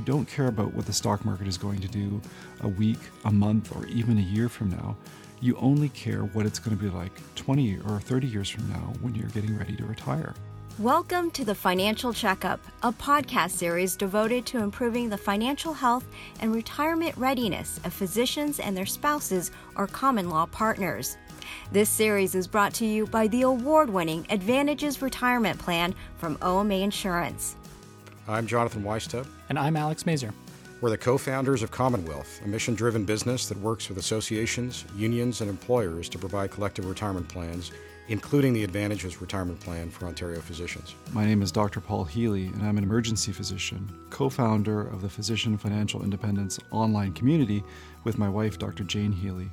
you don't care about what the stock market is going to do a week, a month, or even a year from now. You only care what it's going to be like 20 or 30 years from now when you're getting ready to retire. Welcome to the Financial Checkup, a podcast series devoted to improving the financial health and retirement readiness of physicians and their spouses or common law partners. This series is brought to you by the award winning Advantages Retirement Plan from OMA Insurance. I'm Jonathan Weisstub. And I'm Alex Mazer. We're the co founders of Commonwealth, a mission driven business that works with associations, unions, and employers to provide collective retirement plans, including the Advantages Retirement Plan for Ontario physicians. My name is Dr. Paul Healey, and I'm an emergency physician, co founder of the Physician Financial Independence online community with my wife, Dr. Jane Healey.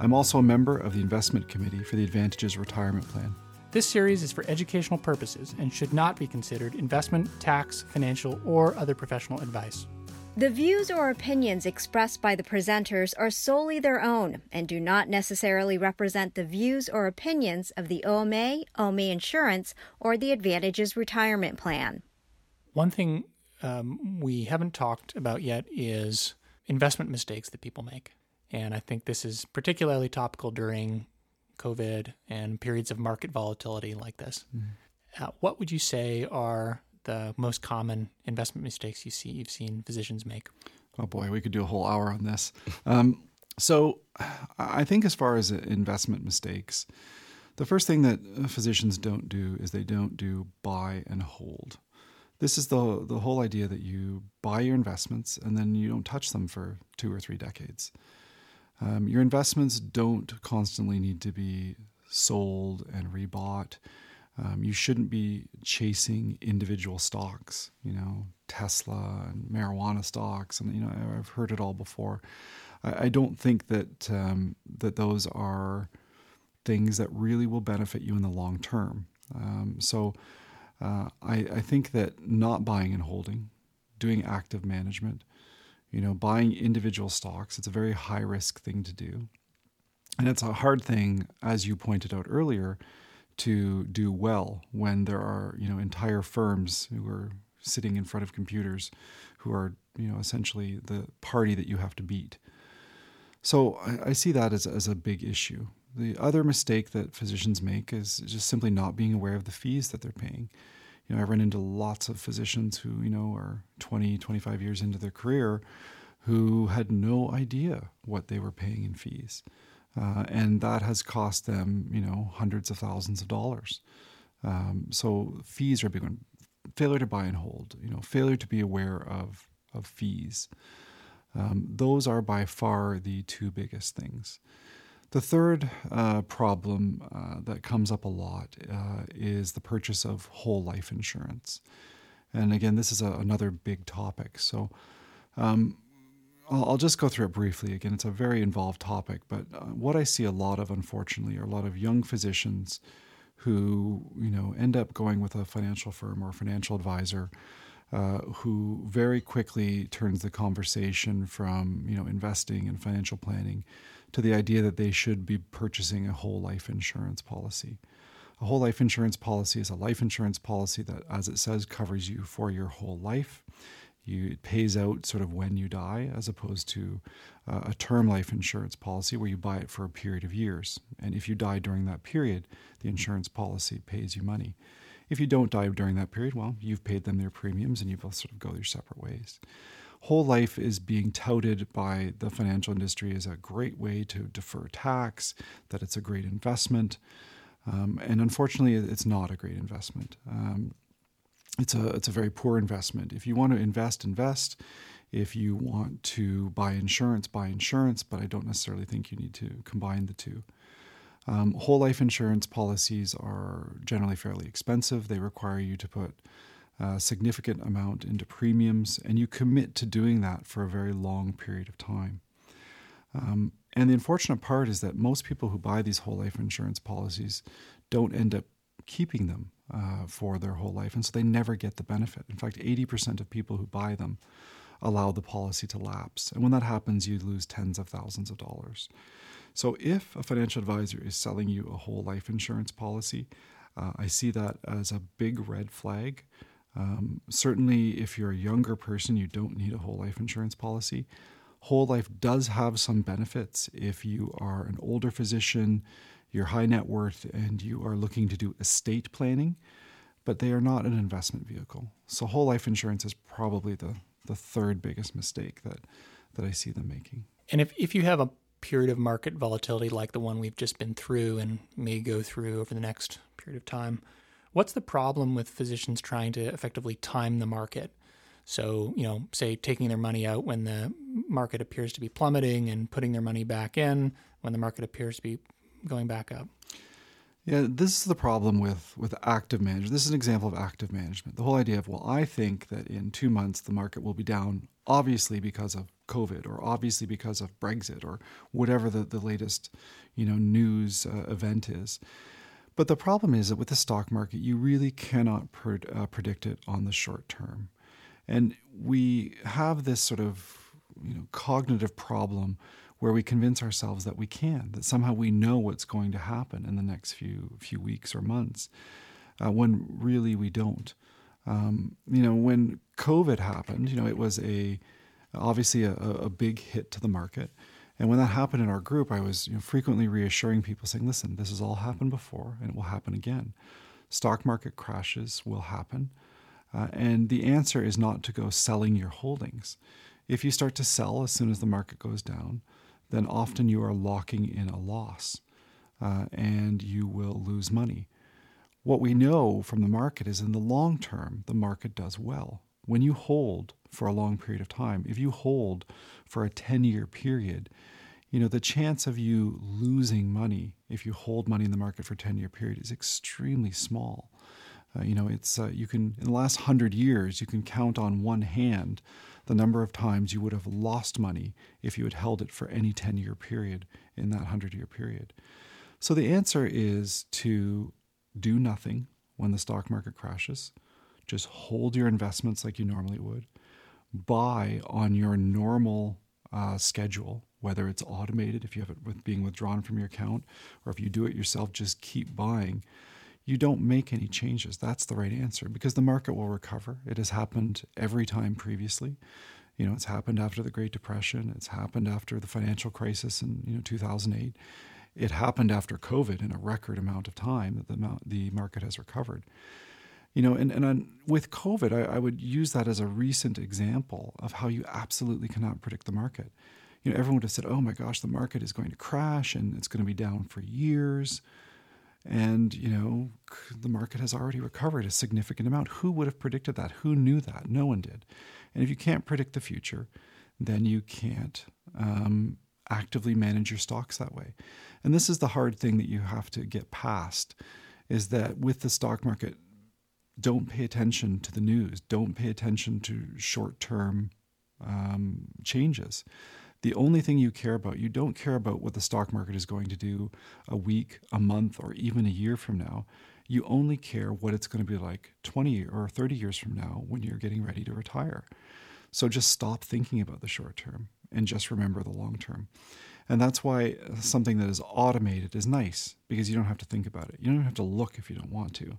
I'm also a member of the investment committee for the Advantages Retirement Plan. This series is for educational purposes and should not be considered investment, tax, financial, or other professional advice. The views or opinions expressed by the presenters are solely their own and do not necessarily represent the views or opinions of the OMA, OMA Insurance, or the Advantages Retirement Plan. One thing um, we haven't talked about yet is investment mistakes that people make. And I think this is particularly topical during COVID and periods of market volatility like this. Mm-hmm. Uh, what would you say are the most common investment mistakes you see you've seen physicians make? Oh boy, we could do a whole hour on this. Um, so, I think as far as investment mistakes, the first thing that physicians don't do is they don't do buy and hold. This is the the whole idea that you buy your investments and then you don't touch them for two or three decades. Um, your investments don't constantly need to be sold and rebought. Um, you shouldn't be chasing individual stocks, you know, Tesla and marijuana stocks, and you know, I've heard it all before. I, I don't think that um, that those are things that really will benefit you in the long term. Um, so, uh, I, I think that not buying and holding, doing active management, you know, buying individual stocks, it's a very high risk thing to do. And it's a hard thing, as you pointed out earlier, to do well when there are, you know, entire firms who are sitting in front of computers who are, you know, essentially the party that you have to beat. So I, I see that as, as a big issue. The other mistake that physicians make is just simply not being aware of the fees that they're paying you know, I run into lots of physicians who, you know, are 20, 25 years into their career who had no idea what they were paying in fees. Uh, and that has cost them, you know, hundreds of thousands of dollars. Um, so fees are a big one. Failure to buy and hold, you know, failure to be aware of, of fees. Um, those are by far the two biggest things. The third uh, problem uh, that comes up a lot uh, is the purchase of whole life insurance. And again, this is a, another big topic. So um, I'll, I'll, just go through it briefly. Again, it's a very involved topic, but uh, what I see a lot of, unfortunately, are a lot of young physicians who you know end up going with a financial firm or financial advisor. Uh, who very quickly turns the conversation from you know investing and financial planning to the idea that they should be purchasing a whole life insurance policy. A whole life insurance policy is a life insurance policy that, as it says, covers you for your whole life. You, it pays out sort of when you die, as opposed to uh, a term life insurance policy where you buy it for a period of years. And if you die during that period, the insurance policy pays you money. If you don't die during that period, well, you've paid them their premiums and you both sort of go your separate ways whole life is being touted by the financial industry as a great way to defer tax, that it's a great investment. Um, and unfortunately, it's not a great investment. Um, it's a it's a very poor investment. If you want to invest, invest. If you want to buy insurance, buy insurance. But I don't necessarily think you need to combine the two. Um, whole life insurance policies are generally fairly expensive. They require you to put a significant amount into premiums, and you commit to doing that for a very long period of time. Um, and the unfortunate part is that most people who buy these whole life insurance policies don't end up keeping them uh, for their whole life, and so they never get the benefit. In fact, 80% of people who buy them allow the policy to lapse. And when that happens, you lose tens of thousands of dollars. So if a financial advisor is selling you a whole life insurance policy, uh, I see that as a big red flag Um, certainly, if you're a younger person, you don't need a whole life insurance policy. Whole life does have some benefits if you are an older physician, you're high net worth, and you are looking to do estate planning, but they are not an investment vehicle. So, whole life insurance is probably the, the third biggest mistake that, that I see them making. And if, if you have a period of market volatility like the one we've just been through and may go through over the next period of time, what's the problem with physicians trying to effectively time the market? So, you know, say taking their money out when the market appears to be plummeting and putting their money back in when the market appears to be going back up. Yeah, this is the problem with, with active management. This is an example of active management. The whole idea of, well, I think that in two months the market will be down, obviously because of COVID or obviously because of Brexit or whatever the, the latest you know, news uh, event is. But the problem is that with the stock market, you really cannot uh, predict it on the short term. And we have this sort of you know, cognitive problem where we convince ourselves that we can, that somehow we know what's going to happen in the next few few weeks or months, uh, when really we don't. Um, you know, when COVID happened, you know, it was a obviously a, a, big hit to the market. And when that happened in our group, I was you know, frequently reassuring people, saying, "Listen, this has all happened before, and it will happen again. Stock market crashes will happen." Uh, and the answer is not to go selling your holdings. If you start to sell as soon as the market goes down, then often you are locking in a loss uh, and you will lose money. What we know from the market is in the long term, the market does well. When you hold for a long period of time, if you hold for a 10 year period, you know, the chance of you losing money if you hold money in the market for a 10 year period is extremely small. Uh, you know, it's uh, you can in the last hundred years you can count on one hand the number of times you would have lost money if you had held it for any 10 year period in that 100 year period. So the answer is to do nothing when the stock market crashes. Just hold your investments like you normally would. Buy on your normal uh, schedule, whether it's automated, if you have it with being withdrawn from your account, or if you do it yourself, just keep buying you don't make any changes. That's the right answer because the market will recover. It has happened every time previously. You know, it's happened after the Great Depression. It's happened after the financial crisis in you know 2008. It happened after COVID in a record amount of time that the the market has recovered. You know, and, and on, with COVID, I, I would use that as a recent example of how you absolutely cannot predict the market. You know, everyone would have said, "Oh my gosh, the market is going to crash and it's going to be down for years." And, you know, the market has already recovered a significant amount. Who would have predicted that? Who knew that? No one did. And if you can't predict the future, then you can't um, actively manage your stocks that way. And this is the hard thing that you have to get past is that with the stock market, don't pay attention to the news, don't pay attention to short term um, changes the only thing you care about, you don't care about what the stock market is going to do a week, a month, or even a year from now. You only care what it's going to be like 20 or 30 years from now when you're getting ready to retire. So just stop thinking about the short term and just remember the long term. And that's why something that is automated is nice because you don't have to think about it. You don't have to look if you don't want to.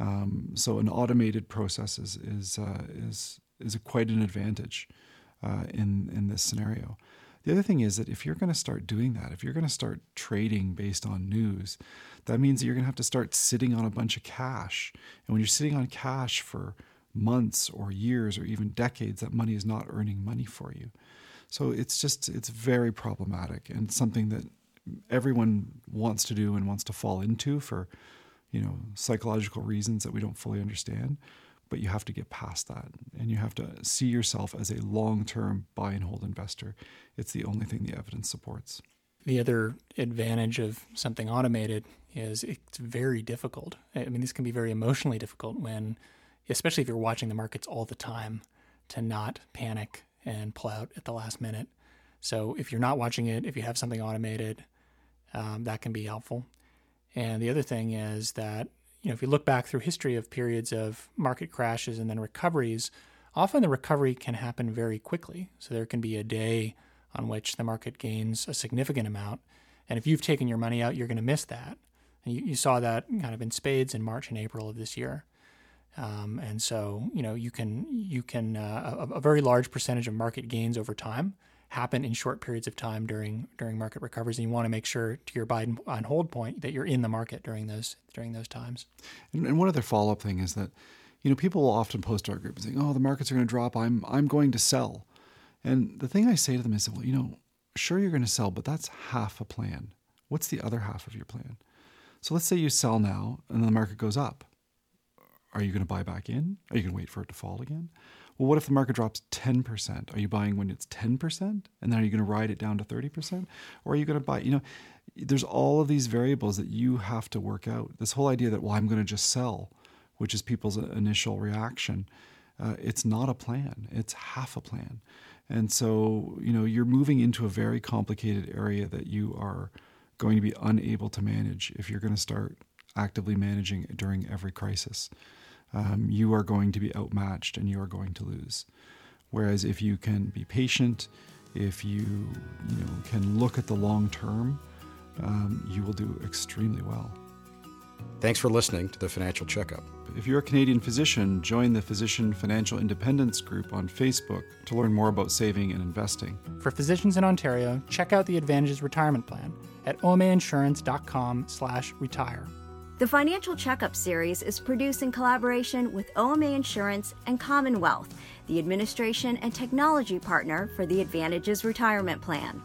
Um, so an automated process is is uh, is is quite an advantage uh, in in this scenario. The other thing is that if you're going to start doing that, if you're going to start trading based on news, that means that you're going to have to start sitting on a bunch of cash. And when you're sitting on cash for months or years or even decades, that money is not earning money for you. So it's just it's very problematic and something that everyone wants to do and wants to fall into for you know psychological reasons that we don't fully understand but you have to get past that. And you have to see yourself as a long-term buy and hold investor. It's the only thing the evidence supports. The other advantage of something automated is it's very difficult. I mean this can be very emotionally difficult when especially if you're watching the markets all the time to not panic and pull out at the last minute. So if you're not watching it if you have something automated um, that can be helpful and the other thing is that you know, if you look back through history of periods of market crashes and then recoveries, often the recovery can happen very quickly. So there can be a day on which the market gains a significant amount. And if you've taken your money out, you're going to miss that. And you, you saw that kind of in spades in March and April of this year. Um, and so, you know, you can you can uh, a, a, very large percentage of market gains over time happen in short periods of time during during market recoveries, and you want to make sure, to your buy and hold point, that you're in the market during those during those times. And, and one other follow up thing is that, you know, people will often post to our group and saying, "Oh, the markets are going to drop. I'm I'm going to sell," and the thing I say to them is, "Well, you know, sure you're going to sell, but that's half a plan. What's the other half of your plan?" So let's say you sell now, and the market goes up. Are you going to buy back in? Are you going to wait for it to fall again? Well, what if the market drops 10%? Are you buying when it's 10%? And then are you going to ride it down to 30%? Or are you going to buy, you know, there's all of these variables that you have to work out. This whole idea that, well, I'm going to just sell, which is people's initial reaction, uh, it's not a plan, it's half a plan. And so, you know, you're moving into a very complicated area that you are going to be unable to manage if you're going to start actively managing during every crisis um, you are going to be outmatched and you are going to lose. Whereas if you can be patient, if you you know can look at the long term, um, you will do extremely well. Thanks for listening to the Financial Checkup. If you're a Canadian physician, join the Physician Financial Independence Group on Facebook to learn more about saving and investing. For physicians in Ontario, check out the Advantages Retirement Plan at omainsurance.com/retire. The Financial Checkup series is produced in collaboration with OMA Insurance and Commonwealth, the administration and technology partner for the Advantages Retirement Plan.